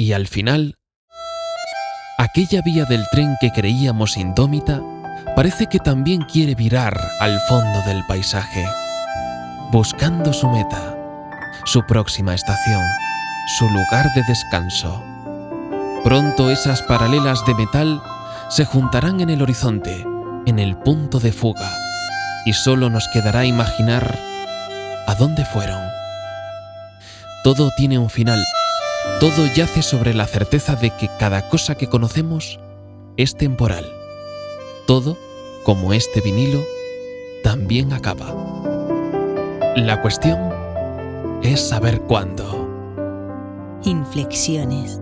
Y al final, aquella vía del tren que creíamos indómita parece que también quiere virar al fondo del paisaje, buscando su meta, su próxima estación, su lugar de descanso. Pronto esas paralelas de metal se juntarán en el horizonte, en el punto de fuga, y solo nos quedará imaginar a dónde fueron. Todo tiene un final, todo yace sobre la certeza de que cada cosa que conocemos es temporal. Todo, como este vinilo, también acaba. La cuestión es saber cuándo. Inflexiones.